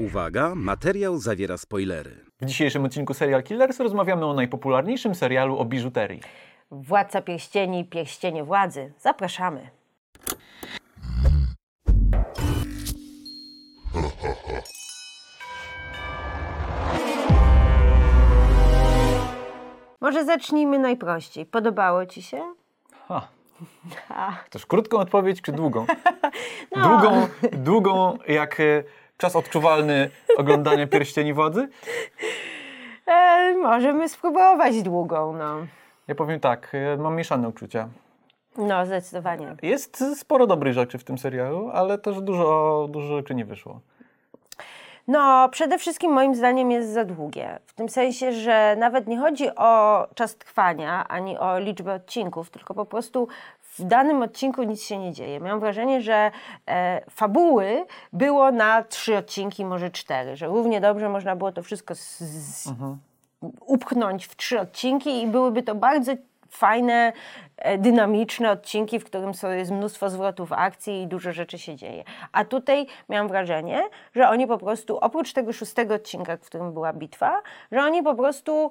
Uwaga, materiał zawiera spoilery. W dzisiejszym odcinku Serial Killers rozmawiamy o najpopularniejszym serialu o biżuterii. Władca Pierścieni, Pierścienie Władzy. Zapraszamy. Może zacznijmy najprościej. Podobało Ci się? Ha. Ha. Chcesz krótką odpowiedź czy długą? No. Długą, długą jak e, czas odczuwalny oglądania Pierścieni Wodzy? E, możemy spróbować długą, no. Ja powiem tak, e, mam mieszane uczucia. No, zdecydowanie. Jest sporo dobrych rzeczy w tym serialu, ale też dużo, dużo rzeczy nie wyszło. No, przede wszystkim moim zdaniem jest za długie. W tym sensie, że nawet nie chodzi o czas trwania ani o liczbę odcinków, tylko po prostu w danym odcinku nic się nie dzieje. Miałam wrażenie, że e, fabuły było na trzy odcinki, może cztery, że równie dobrze można było to wszystko z, z, upchnąć w trzy odcinki i byłyby to bardzo fajne, e, dynamiczne odcinki, w którym jest mnóstwo zwrotów akcji i dużo rzeczy się dzieje. A tutaj miałam wrażenie, że oni po prostu, oprócz tego szóstego odcinka, w którym była bitwa, że oni po prostu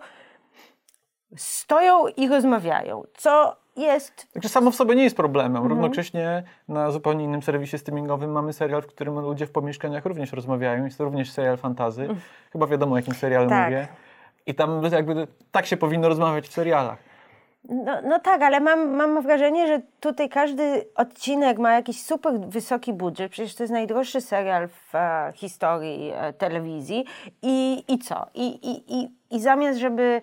stoją i rozmawiają, co jest Także samo w sobie nie jest problemem. Równocześnie na zupełnie innym serwisie streamingowym mamy serial, w którym ludzie w pomieszkaniach również rozmawiają. Jest to również serial fantazy. Chyba wiadomo, o jakim serialu Tak. mówię. I tam jakby tak się powinno rozmawiać w serialach. No, no tak, ale mam, mam wrażenie, że tutaj każdy odcinek ma jakiś super wysoki budżet. Przecież to jest najdroższy serial w e, historii e, telewizji. I, I co? I, i, i, I zamiast, żeby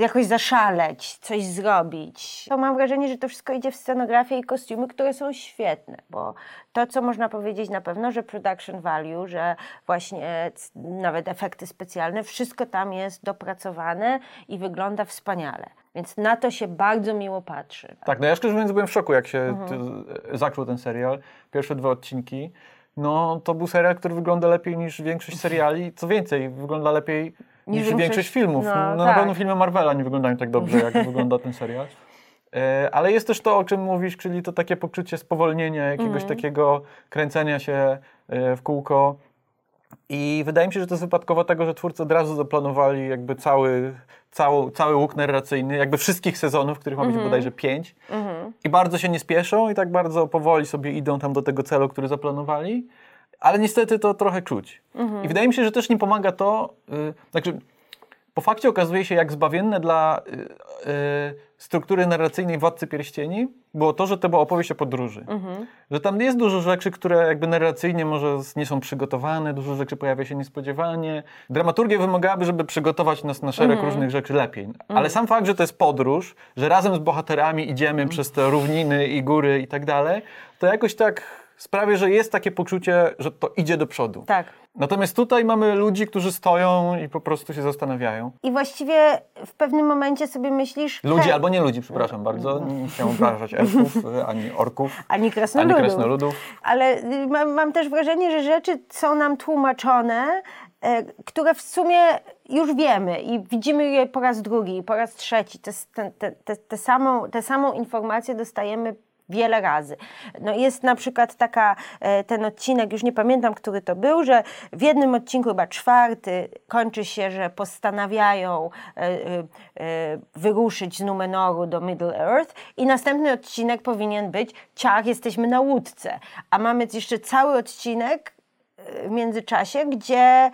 jakoś zaszaleć, coś zrobić, to mam wrażenie, że to wszystko idzie w scenografię i kostiumy, które są świetne. Bo to, co można powiedzieć na pewno, że production value, że właśnie nawet efekty specjalne, wszystko tam jest dopracowane i wygląda wspaniale. Więc na to się bardzo miło patrzy. Tak, no ja szczerze mówiąc byłem w szoku, jak się ty, zaczął ten serial. Pierwsze dwa odcinki. No to był serial, który wygląda lepiej niż większość seriali. Co więcej, wygląda lepiej niż, większość, większość- filmów. no, No, na tak. pewno filmy Marvela nie wyglądają tak dobrze, jak wygląda ten serial. E, ale jest też to, o czym mówisz, czyli to takie poczucie spowolnienia, jakiegoś takiego kręcenia się e, w kółko. I wydaje mi się, że to jest wypadkowo tego, że twórcy od razu zaplanowali jakby cały, cały, cały łuk narracyjny, jakby wszystkich sezonów, których ma być bodajże pięć. I bardzo się nie spieszą i tak bardzo powoli sobie idą tam do tego celu, który zaplanowali. Ale niestety to trochę czuć. I wydaje mi się, że też nie pomaga to, y, znaczy po fakcie okazuje się, jak zbawienne dla y, y, struktury narracyjnej Władcy Pierścieni było to, że to była opowieść o podróży. Że tam jest dużo rzeczy, które jakby narracyjnie może nie są przygotowane, dużo rzeczy pojawia się niespodziewanie. Dramaturgia wymagałaby, żeby przygotować nas na szereg różnych rzeczy lepiej. Ale sam fakt, że to jest podróż, że razem z bohaterami idziemy przez te równiny i góry i tak dalej, to jakoś tak sprawia, że jest takie poczucie, że to idzie do przodu. Tak. Natomiast tutaj mamy ludzi, którzy stoją i po prostu się zastanawiają. I właściwie w pewnym momencie sobie myślisz... Ludzi hej, albo nie ludzi, przepraszam bardzo. Nie chciałem obrażać elfów, ani orków, Ani ani krasnoludów. Ale y, mam, mam też wrażenie, że rzeczy są nam tłumaczone, e, które w sumie już wiemy i widzimy je po raz drugi, po raz trzeci. Te, te, te, te, te samą, tę samą informację dostajemy wiele razy. No jest na przykład taka, e, ten odcinek, już nie pamiętam, który to był, że w jednym odcinku, chyba czwarty, kończy się, że postanawiają e, e, wyruszyć z Numenoru do Middle Earth i następny odcinek powinien być ciach, jesteśmy na łódce. A mamy jeszcze cały odcinek w międzyczasie, gdzie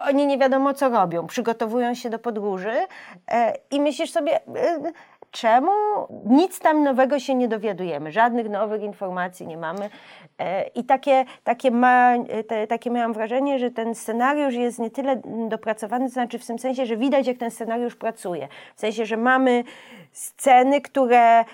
oni nie wiadomo co robią, przygotowują się do podróży i myślisz sobie, czemu nic tam nowego się nie dowiadujemy, żadnych nowych informacji nie mamy. E, I takie, takie, ma, te, takie miałam wrażenie, że ten scenariusz jest nie tyle dopracowany, to znaczy w tym sensie, że widać, jak ten scenariusz pracuje. W sensie, że mamy sceny, które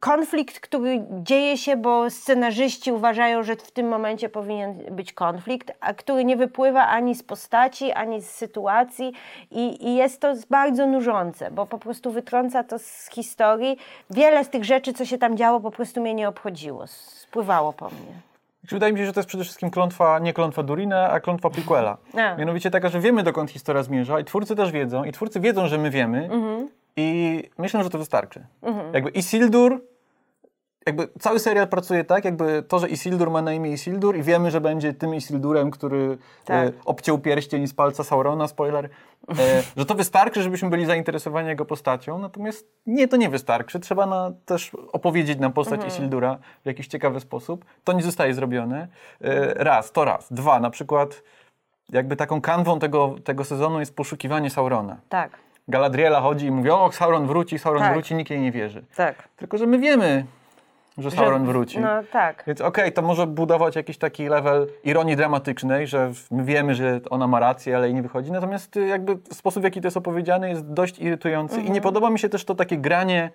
konflikt, który dzieje się, bo scenarzyści uważają, że w tym momencie powinien być konflikt, a który nie wypływa ani z postaci, ani z sytuacji i, i jest to bardzo nużące, bo po prostu wytrąca to z historii. Wiele z tych rzeczy, co się tam działo, po prostu mnie nie obchodziło, spływało po mnie. Znaczy, Wydaje mi się, że to jest przede wszystkim klątwa, nie klątwa Durina, a klątwa prequela. A. Mianowicie taka, że wiemy dokąd historia zmierza i twórcy też wiedzą, i twórcy wiedzą, że my wiemy i myślę, że to wystarczy. Jakby Isildur jakby cały serial pracuje tak, jakby to, że Isildur ma na imię Isildur i wiemy, że będzie tym Isildurem, który Tak. e, obciął pierścień z palca Saurona, spoiler, e, że to wystarczy, żebyśmy byli zainteresowani jego postacią, natomiast nie, to nie wystarczy. Trzeba na, też opowiedzieć nam postać Isildura w jakiś ciekawy sposób. To nie zostaje zrobione. E, raz, to raz. Dwa, na przykład jakby taką kanwą tego, tego sezonu jest poszukiwanie Saurona. Tak, Galadriela chodzi i mówi, o, Sauron wróci, Sauron Tak. wróci, nikt jej nie wierzy. tak. Tylko, że my wiemy, że Sauron Że- wróci. No tak. Więc okej, to może budować jakiś taki level ironii dramatycznej, że my wiemy, że ona ma rację, ale jej nie wychodzi. Natomiast y, jakby sposób, w jaki to jest opowiedziane jest dość irytujący Mhm. i nie podoba mi się też to takie granie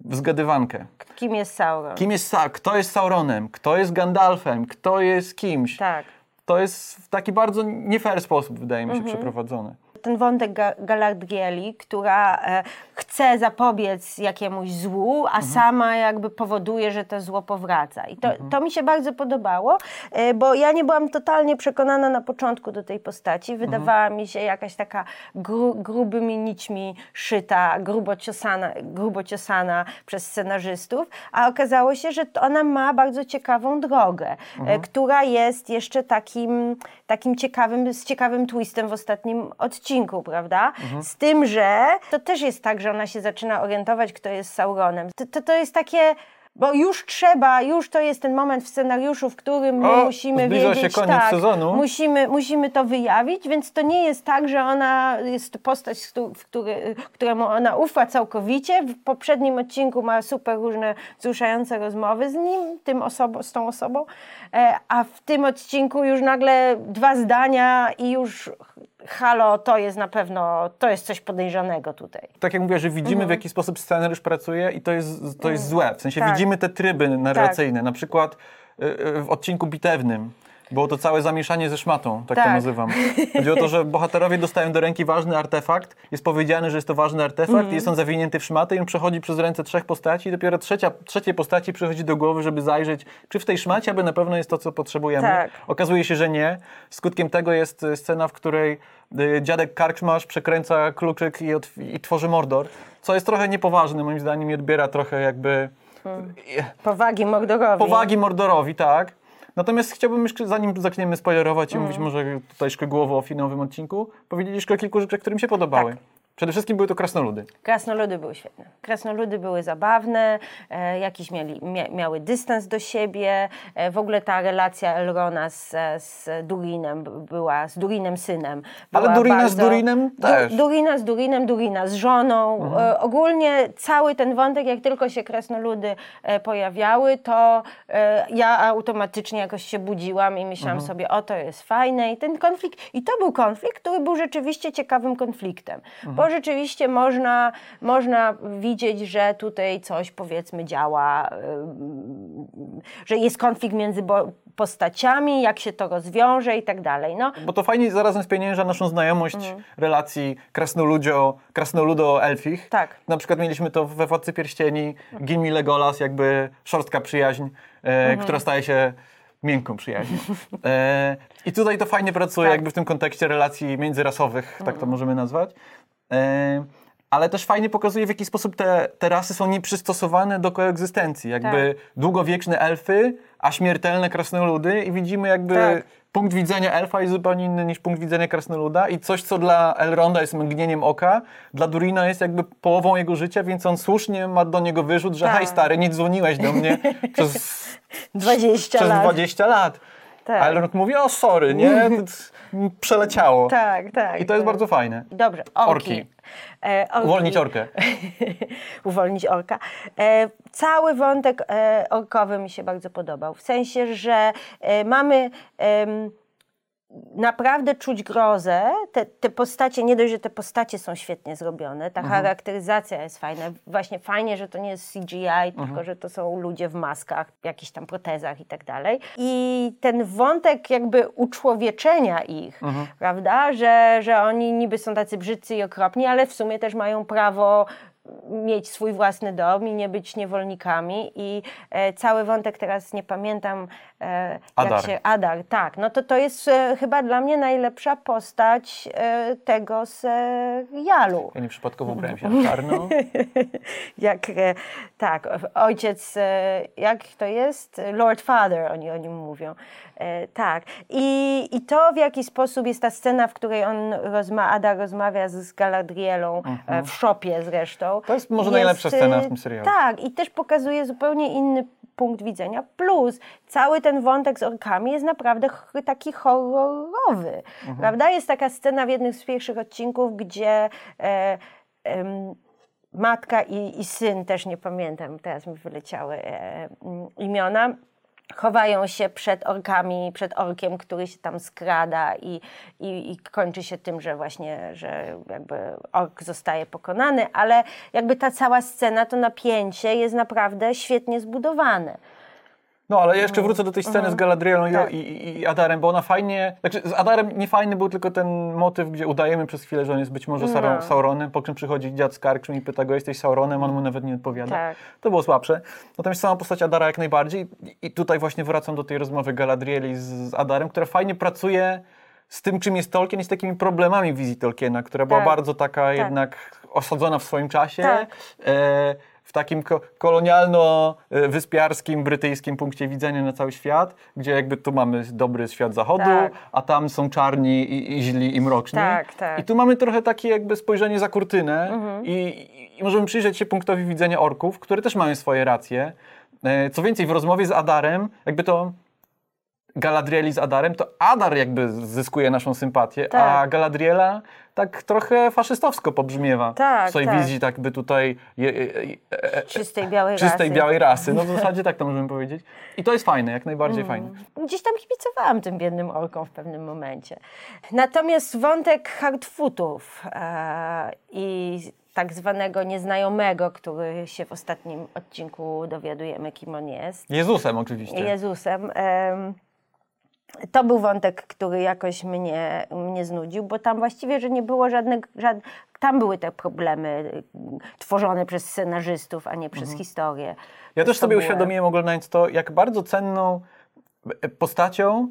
w zgadywankę. Kim jest Sauron? Kim jest Sa kto jest Sauronem, kto jest Gandalfem, kto jest kimś. Tak. To jest w taki bardzo nie fair sposób, wydaje mi się, Mhm. przeprowadzony. Ten wątek Ga- Galadrieli, która e, chce zapobiec jakiemuś złu, a sama jakby powoduje, że to zło powraca. I to, to mi się bardzo podobało, e, bo ja nie byłam totalnie przekonana na początku do tej postaci. Wydawała mi się jakaś taka gru, grubymi nićmi szyta, grubo ciosana, grubo ciosana przez scenarzystów, a okazało się, że ona ma bardzo ciekawą drogę, e, która jest jeszcze takim, takim ciekawym, z ciekawym twistem w ostatnim odcinku, prawda? Z tym, że to też jest tak, że ona się zaczyna orientować, kto jest Sauronem. To, to, to jest takie... Bo już trzeba, już to jest ten moment w scenariuszu, w którym my O, musimy wiedzieć, się koniec tak, sezonu. Musimy, musimy to wyjawić, więc to nie jest tak, że ona jest postać, w który, któremu ona ufa całkowicie. W poprzednim odcinku ma super różne wzruszające rozmowy z nim, tym osobą, z tą osobą, e, a w tym odcinku już nagle dwa zdania i już halo, to jest na pewno, to jest coś podejrzanego tutaj. tak jak mówię, że widzimy w jaki sposób scenariusz pracuje i to jest, to jest złe. W sensie Tak. widzimy te tryby narracyjne. Na przykład y, y, w odcinku bitewnym było to całe zamieszanie ze szmatą, tak, to Tak. nazywam. Chodzi o to, że bohaterowie dostają do ręki ważny artefakt, jest powiedziane, że jest to ważny artefakt, jest on zawinięty w szmatę i on przechodzi przez ręce trzech postaci i dopiero trzecia, trzeciej postaci przychodzi do głowy, żeby zajrzeć, czy w tej szmacie, aby na pewno jest to, co potrzebujemy. Tak. Okazuje się, że nie. Skutkiem tego jest y, scena, w której y, dziadek Karczmasz przekręca kluczyk i, i tworzy Mordor, co jest trochę niepoważne, moim zdaniem, i odbiera trochę jakby y, Powagi Mordorowi. powagi Mordorowi, tak. Natomiast chciałbym jeszcze, zanim zaczniemy spoilerować i mówić może tutaj szczegółowo o finałowym odcinku, powiedzieć jeszcze o kilku rzeczach, które mi się podobały. Tak. Przede wszystkim były to krasnoludy. Krasnoludy były świetne. Krasnoludy były zabawne, e, jakiś mieli, mia, miały dystans do siebie. E, w ogóle ta relacja Elrona z, z Durinem była, z Durinem synem. Ale Durina z Durinem też. Mhm. Durina z Durinem, Durina z żoną. E, ogólnie cały ten wątek, jak tylko się krasnoludy e, pojawiały, to e, ja automatycznie jakoś się budziłam i myślałam Mhm. sobie, o to jest fajne. I ten konflikt, i to był konflikt, który był rzeczywiście ciekawym konfliktem. Mhm. Bo rzeczywiście można, można widzieć, że tutaj coś powiedzmy działa, ym, że jest konflikt między postaciami, jak się to rozwiąże i tak dalej. No, Bo to fajnie zarazem spienięża naszą znajomość Mhm. relacji krasnoludo-elfich. Tak. Na przykład mieliśmy to we Władcy Pierścieni, Gimli Legolas, jakby szorstka przyjaźń, e, Mhm. która staje się miękką przyjaźnią. E, I tutaj to fajnie pracuje Tak. jakby w tym kontekście relacji międzyrasowych, tak to możemy nazwać. Ale też fajnie pokazuje, w jaki sposób te, te rasy są nieprzystosowane do koegzystencji. Jakby długowieczne elfy, a śmiertelne krasnoludy i widzimy jakby Tak. punkt widzenia elfa jest zupełnie inny niż punkt widzenia krasnoluda i coś, co dla Elronda jest mgnieniem oka, dla Durina jest jakby połową jego życia, więc on słusznie ma do niego wyrzut, że Tak. hej stary, nie dzwoniłeś do mnie przez, 20 przez lat. 20 lat. Tak. A Elrond mówi, o sorry, nie, przeleciało. Tak, tak. I to jest bardzo fajne. Dobrze, orki. Orki. E, orki. Uwolnić orkę. Uwolnić orka. E, cały wątek e, orkowy mi się bardzo podobał. W sensie, że e, mamy em, naprawdę czuć grozę. Te, te postacie, nie dość, że te postacie są świetnie zrobione, ta charakteryzacja jest fajna. Właśnie fajnie, że to nie jest CGI, tylko że to są ludzie w maskach, w jakichś tam protezach i tak dalej. I ten wątek jakby uczłowieczenia ich, prawda, że, że oni niby są tacy brzydcy i okropni, ale w sumie też mają prawo mieć swój własny dom i nie być niewolnikami. I e, cały wątek teraz nie pamiętam, e, Adar. jak się. Adar, tak. No to to jest e, chyba dla mnie najlepsza postać e, tego serialu. Ja nieprzypadkowo ubrałem się na czarno. jak, e, tak, ojciec, e, jak to jest? Lord Father, oni o nim mówią. E, tak. I, I to, w jaki sposób jest ta scena, w której on rozma Ada rozmawia z, Galadrielą, e, w szopie zresztą. Mhm. To jest może najlepsza scena w tym serialu. Tak, i też pokazuje zupełnie inny punkt widzenia. Plus cały ten wątek z orkami jest naprawdę taki horrorowy. Mhm. Prawda? Jest taka scena w jednym z pierwszych odcinków, gdzie e, em, matka i, i syn, też nie pamiętam, teraz mi wyleciały e, imiona, chowają się przed orkami, przed orkiem, który się tam skrada i, i, i kończy się tym, że właśnie, że jakby ork zostaje pokonany, ale jakby ta cała scena, to napięcie jest naprawdę świetnie zbudowane. No, ale ja jeszcze wrócę do tej sceny z Galadrielą i- Tak. i, i, Adarem, bo ona fajnie... Znaczy, z Adarem niefajny był tylko ten motyw, gdzie udajemy przez chwilę, że on jest być może No. Sauronem, po czym przychodzi dziad z Karkrzym i pyta go, jesteś Sauronem, on mu nawet nie odpowiada. Tak. To było słabsze. Natomiast sama postać Adara jak najbardziej. I, tutaj właśnie wracam do tej rozmowy Galadrieli z, z Adarem, która fajnie pracuje z tym, czym jest Tolkien i z takimi problemami wizji Tolkiena, która była Tak. bardzo taka jednak osadzona w swoim czasie. Tak. E, w takim ko- kolonialno-wyspiarskim, brytyjskim punkcie widzenia na cały świat, gdzie jakby tu mamy dobry świat zachodu, Tak. a tam są czarni i, i źli i mroczni. Tak, tak. I tu mamy trochę takie jakby spojrzenie za kurtynę Mhm. i, i, i możemy przyjrzeć się punktowi widzenia orków, które też mają swoje racje. E, Co więcej, w rozmowie z Adarem, jakby to Galadrieli z Adarem, to Adar jakby zyskuje naszą sympatię, a Tak. Galadriela tak trochę faszystowsko pobrzmiewa Tak, w swojej tak. wizji, tak by tutaj je, je, je, e, Czystej białej czystej rasy. białej rasy. No w zasadzie tak to możemy powiedzieć. I to jest fajne, jak najbardziej Mm. fajne. Gdzieś tam kibicowałam tym biednym orkom w pewnym momencie. Natomiast wątek hardfootów e, i tak zwanego nieznajomego, który się w ostatnim odcinku dowiadujemy, kim on jest, Jezusem oczywiście. Jezusem. em, to był wątek, który jakoś mnie, mnie znudził, bo tam właściwie, że nie było żadnych, żad... tam były te problemy y, tworzone przez scenarzystów, a nie przez Mhm. historię. Ja też sobie uświadomiłem oglądając to, jak bardzo cenną e, postacią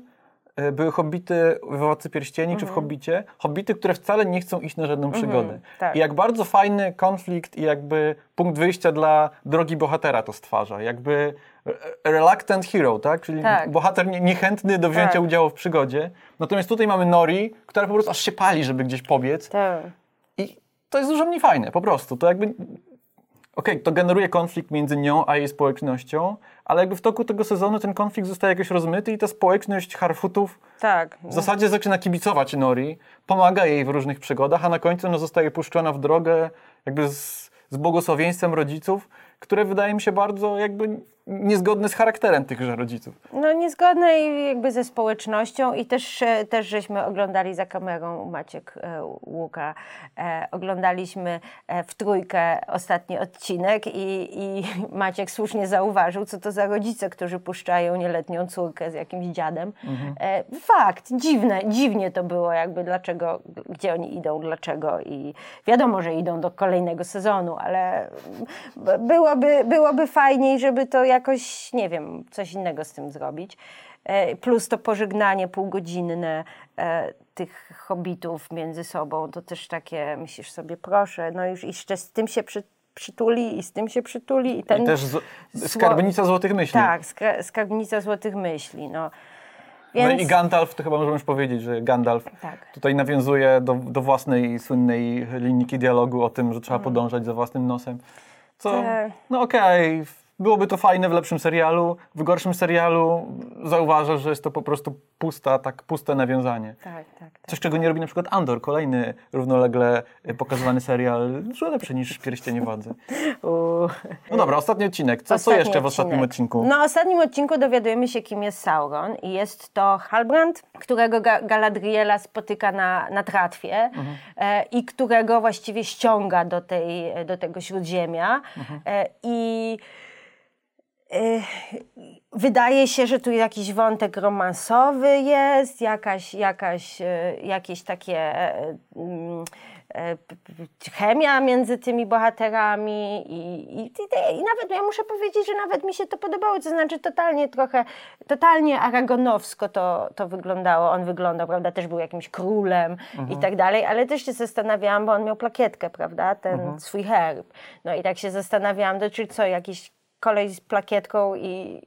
były hobbity w Władcy Pierścieni czy w Hobbicie. Hobbity, które wcale nie chcą iść na żadną przygodę. tak. I jak bardzo fajny konflikt i jakby punkt wyjścia dla drogi bohatera to stwarza. Jakby e, reluctant hero, tak? Czyli Tak. bohater nie, niechętny do wzięcia Tak. udziału w przygodzie. Natomiast tutaj mamy Nori, która po prostu aż się pali, żeby gdzieś pobiec. Tak. I to jest dużo mniej fajne, po prostu. To jakby. Okej, to generuje konflikt między nią a jej społecznością, ale jakby w toku tego sezonu ten konflikt zostaje jakoś rozmyty i ta społeczność Harfootów Tak. w zasadzie zaczyna kibicować Nori, pomaga jej w różnych przygodach, a na końcu no, zostaje puszczona w drogę jakby z, z błogosławieństwem rodziców, które wydaje mi się bardzo jakby niezgodne z charakterem tychże rodziców. No niezgodne i jakby ze społecznością i też, też żeśmy oglądali za kamerą Maciek e, Łuka, e, oglądaliśmy e, w trójkę ostatni odcinek i, i Maciek słusznie zauważył, co to za rodzice, którzy puszczają nieletnią córkę z jakimś dziadem. E, fakt, dziwne, dziwnie to było jakby dlaczego, gdzie oni idą, dlaczego i wiadomo, że idą do kolejnego sezonu, ale byłoby, byłoby fajniej, żeby to jakoś, nie wiem, coś innego z tym zrobić. E, Plus to pożegnanie półgodzinne e, tych hobbitów między sobą, to też takie, myślisz sobie, proszę, no już jeszcze z tym się przy, przytuli i z tym się przytuli. I, ten, I też z, skarbnica złotych myśli. Tak, skra, skarbnica złotych myśli, no. No Więc, i Gandalf, to chyba możemy już powiedzieć, że Gandalf Tak. tutaj nawiązuje do, do własnej słynnej linijki dialogu o tym, że trzeba podążać za własnym nosem. Co, no okej, byłoby to fajne w lepszym serialu, w gorszym serialu zauważasz, że jest to po prostu pusta, tak puste nawiązanie. tak, tak, tak. Coś, czego nie robi na przykład Andor, kolejny równolegle pokazywany serial, dużo lepszy niż Pierścienie Władzy. No dobra, ostatni odcinek. Co, co Ostatni jeszcze w ostatnim odcinek. odcinku? No, w ostatnim odcinku dowiadujemy się, kim jest Sauron i jest to Halbrand, którego Ga Galadriela spotyka na, na tratwie Mhm. e, i którego właściwie ściąga do, tej, do tego śródziemia Mhm. e, i wydaje się, że tu jakiś wątek romansowy jest, jakaś, jakaś, e, jakieś takie e, e, chemia między tymi bohaterami i, i, i, nawet ja muszę powiedzieć, że nawet mi się to podobało, to znaczy totalnie trochę, totalnie aragonowsko to, to wyglądało, on wyglądał, prawda, też był jakimś królem i tak dalej, ale też się zastanawiałam, bo on miał plakietkę, prawda, ten swój herb, no i tak się zastanawiałam, to czy co, jakiś kolej z plakietką i,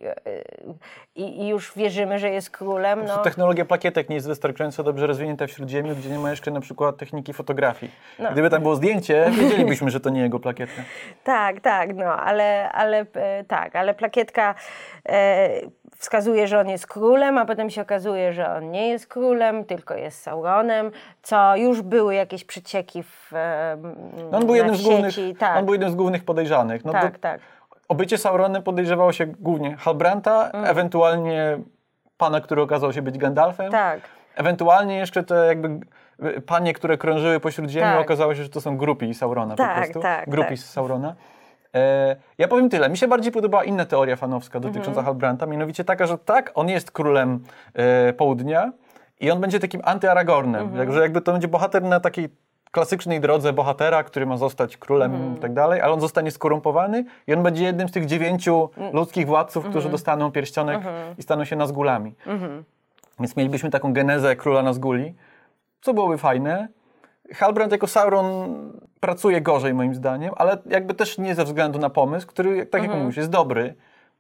i, i już wierzymy, że jest królem, no. Technologia plakietek nie jest wystarczająco dobrze rozwinięta w Śródziemiu, gdzie nie ma jeszcze na przykład techniki fotografii. No. Gdyby tam było zdjęcie, wiedzielibyśmy, że to nie jego plakietka. Tak, tak, no, ale, ale e, tak, ale plakietka e, wskazuje, że on jest królem, a potem się okazuje, że on nie jest królem, tylko jest Sauronem, co już były jakieś przecieki w e, No on, był jednym z głównych, sieci, tak, on był jednym z głównych podejrzanych. No tak, to tak. O bycie Sauronem podejrzewało się głównie Halbranta, Mm. ewentualnie pana, który okazał się być Gandalfem. Tak. Ewentualnie jeszcze te jakby y, panie, które krążyły po Śródziemiu, Tak. okazało się, że to są grupi Saurona po Tak, prostu. tak, grupi tak. Saurona. E, ja powiem tyle. Mi się bardziej podobała inna teoria fanowska dotycząca Mhm. Halbranta, mianowicie taka, że tak, on jest królem e, południa i on będzie takim antyaragornem. Mhm. Także jakby to będzie bohater na takiej klasycznej drodze bohatera, który ma zostać królem Mhm. i tak dalej, ale on zostanie skorumpowany i on będzie jednym z tych dziewięciu Mm. ludzkich władców, którzy Mhm. dostaną pierścionek i staną się Nazgulami. Więc mielibyśmy taką genezę króla Nazguli, co byłoby fajne. Halbrand jako Sauron pracuje gorzej moim zdaniem, ale jakby też nie ze względu na pomysł, który, tak jak mówisz, jest dobry.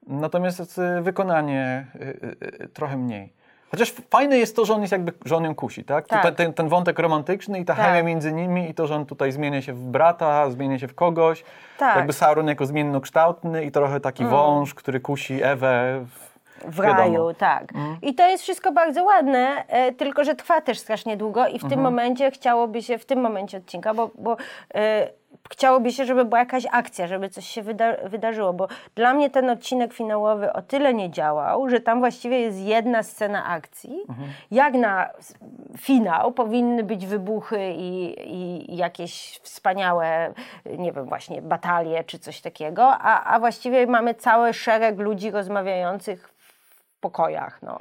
Natomiast y, wykonanie y, y, trochę mniej. Chociaż fajne jest to, że on jest jakby, że on ją kusi, tak? Tak. Tutaj Ten, ten wątek romantyczny i ta Tak. chemia między nimi i to, że on tutaj zmienia się w brata, zmienia się w kogoś. Tak. Jakby Sauron jako zmiennokształtny i trochę taki wąż, który kusi Ewę w, W wiadomo. raju, tak. I to jest wszystko bardzo ładne, e, tylko że trwa też strasznie długo i w tym momencie chciałoby się, w tym momencie odcinka, bo, bo e, chciałoby się, żeby była jakaś akcja, żeby coś się wyda wydarzyło, bo dla mnie ten odcinek finałowy o tyle nie działał, że tam właściwie jest jedna scena akcji. Jak na finał powinny być wybuchy i, i jakieś wspaniałe, nie wiem, właśnie batalie czy coś takiego, a, a właściwie mamy cały szereg ludzi rozmawiających w pokojach, no.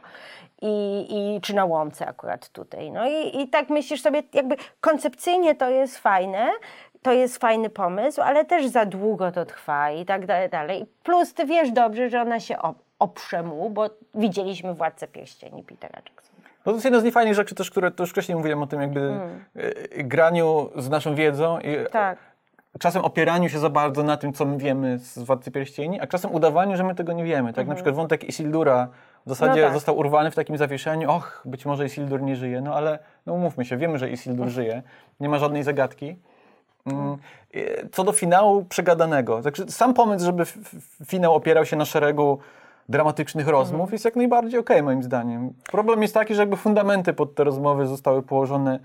I, i, czy na łące akurat tutaj. No i, i tak myślisz sobie, jakby koncepcyjnie to jest fajne, to jest fajny pomysł, ale też za długo to trwa i tak dalej, dalej. Plus ty wiesz dobrze, że ona się op- oprze mu, bo widzieliśmy Władcę Pierścieni Petera Jacksona. No to jest jedna z niefajnych rzeczy też, które to już wcześniej mówiłem o tym jakby y, graniu z naszą wiedzą i Tak. czasem opieraniu się za bardzo na tym, co my wiemy z Władcy Pierścieni, a czasem udawaniu, że my tego nie wiemy. Tak na przykład wątek Isildura w zasadzie Mhm. No tak. został urwany w takim zawieszeniu, och, być może Isildur nie żyje, no ale no umówmy się, wiemy, że Isildur żyje, nie ma żadnej zagadki. Mm, Co do finału przegadanego, także sam pomysł, żeby finał opierał się na szeregu dramatycznych rozmów Mhm. jest jak najbardziej okej moim zdaniem. Problem jest taki, że jakby fundamenty pod te rozmowy zostały położone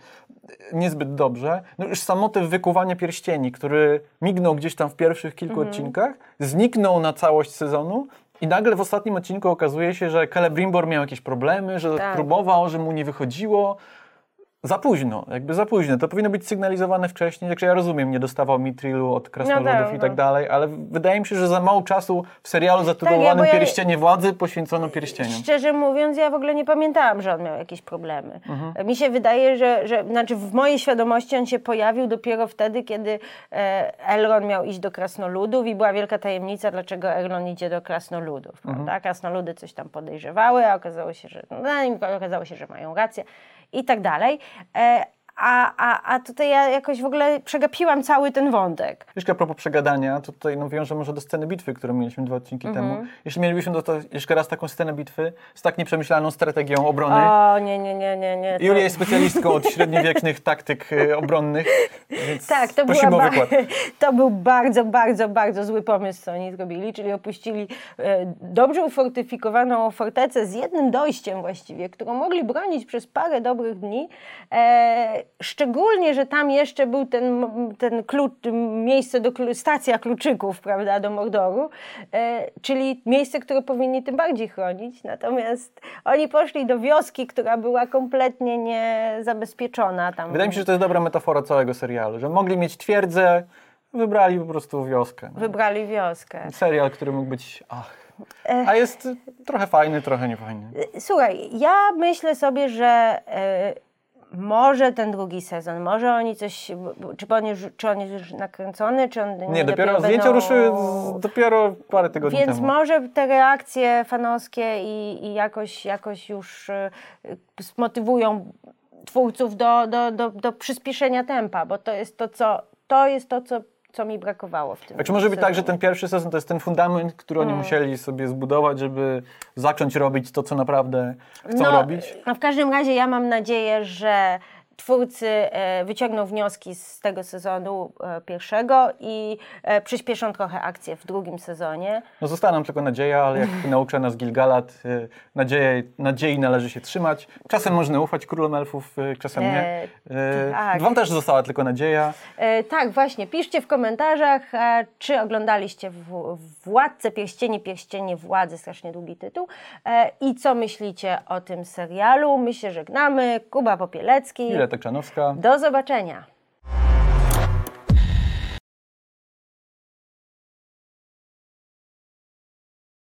e, niezbyt dobrze. No już sam motyw wykuwania pierścieni, który mignął gdzieś tam w pierwszych kilku Mhm. odcinkach, zniknął na całość sezonu i nagle w ostatnim odcinku okazuje się, że Celebrimbor miał jakieś problemy, że Tak. próbował, że mu nie wychodziło. Za późno, jakby za późno. To powinno być sygnalizowane wcześniej. Także ja rozumiem, nie dostawał Mitrilu od krasnoludów No tak, i tak no. dalej, ale wydaje mi się, że za mało czasu w serialu zatytułowanym Tak, ja- Pierścienie Władzy poświęcono pierścieniom. Szczerze mówiąc, ja w ogóle nie pamiętałam, że on miał jakieś problemy. Mhm. Mi się wydaje, że, że znaczy w mojej świadomości on się pojawił dopiero wtedy, kiedy e, Elrond miał iść do krasnoludów i była wielka tajemnica, dlaczego Elrond idzie do krasnoludów. Mhm. Prawda? Krasnoludy coś tam podejrzewały, a okazało się, że, no, okazało się, że mają rację i tak dalej. A, a, a tutaj ja jakoś w ogóle przegapiłam cały ten wątek. Jeszcze a propos przegadania, to tutaj no, wiążę może do sceny bitwy, którą mieliśmy dwa odcinki Mhm. temu. Jeśli mielibyśmy dostać jeszcze raz taką scenę bitwy z tak nieprzemyślaną strategią obrony, O, nie, nie, nie, nie, nie. to- Julia jest specjalistką od średniowiecznych taktyk y, obronnych, więc Tak, to, była o wykład. to był bardzo, bardzo, bardzo zły pomysł, co oni zrobili, czyli opuścili e, dobrze ufortyfikowaną fortecę z jednym dojściem właściwie, którą mogli bronić przez parę dobrych dni. E, szczególnie, że tam jeszcze był ten, ten klucz, miejsce, do, stacja kluczyków, prawda, do Mordoru, e, czyli miejsce, które powinni tym bardziej chronić. Natomiast oni poszli do wioski, która była kompletnie niezabezpieczona. Tam Wydaje mi się, że to jest dobra metafora całego serialu, że mogli mieć twierdzę, wybrali po prostu wioskę. no. wybrali wioskę. Serial, który mógł być, ach, a jest trochę fajny, trochę niefajny. Słuchaj, ja myślę sobie, że e, może ten drugi sezon, może oni coś, czy on, już, czy on jest już nakręcony, czy on Nie, dopiero zdjęcia będą- ruszyły dopiero parę tygodni Więc temu. może te reakcje fanowskie i, i jakoś, jakoś już e, zmotywują twórców do, do, do, do przyspieszenia tempa, bo to jest to, co, to, jest to, co, co mi brakowało w tym Czy może być tak, że ten pierwszy sezon to jest ten fundament, który oni musieli sobie zbudować, żeby zacząć robić to, co naprawdę chcą no, robić? No w każdym razie ja mam nadzieję, że twórcy e, wyciągną wnioski z tego sezonu e, pierwszego i e, przyspieszą trochę akcję w drugim sezonie. No została nam tylko nadzieja, ale jak naucza nas Gilgalad, nadzieje, nadziei należy się trzymać. Czasem można ufać królom elfów, czasem nie. Tak. Wam też została tylko nadzieja. Tak, właśnie. Piszcie w komentarzach, czy oglądaliście w, Władcę Pierścieni, Pierścienie Władzy, strasznie długi tytuł. I co myślicie o tym serialu? My się żegnamy. Kuba Popielecki. Ile Czanowska. Do zobaczenia.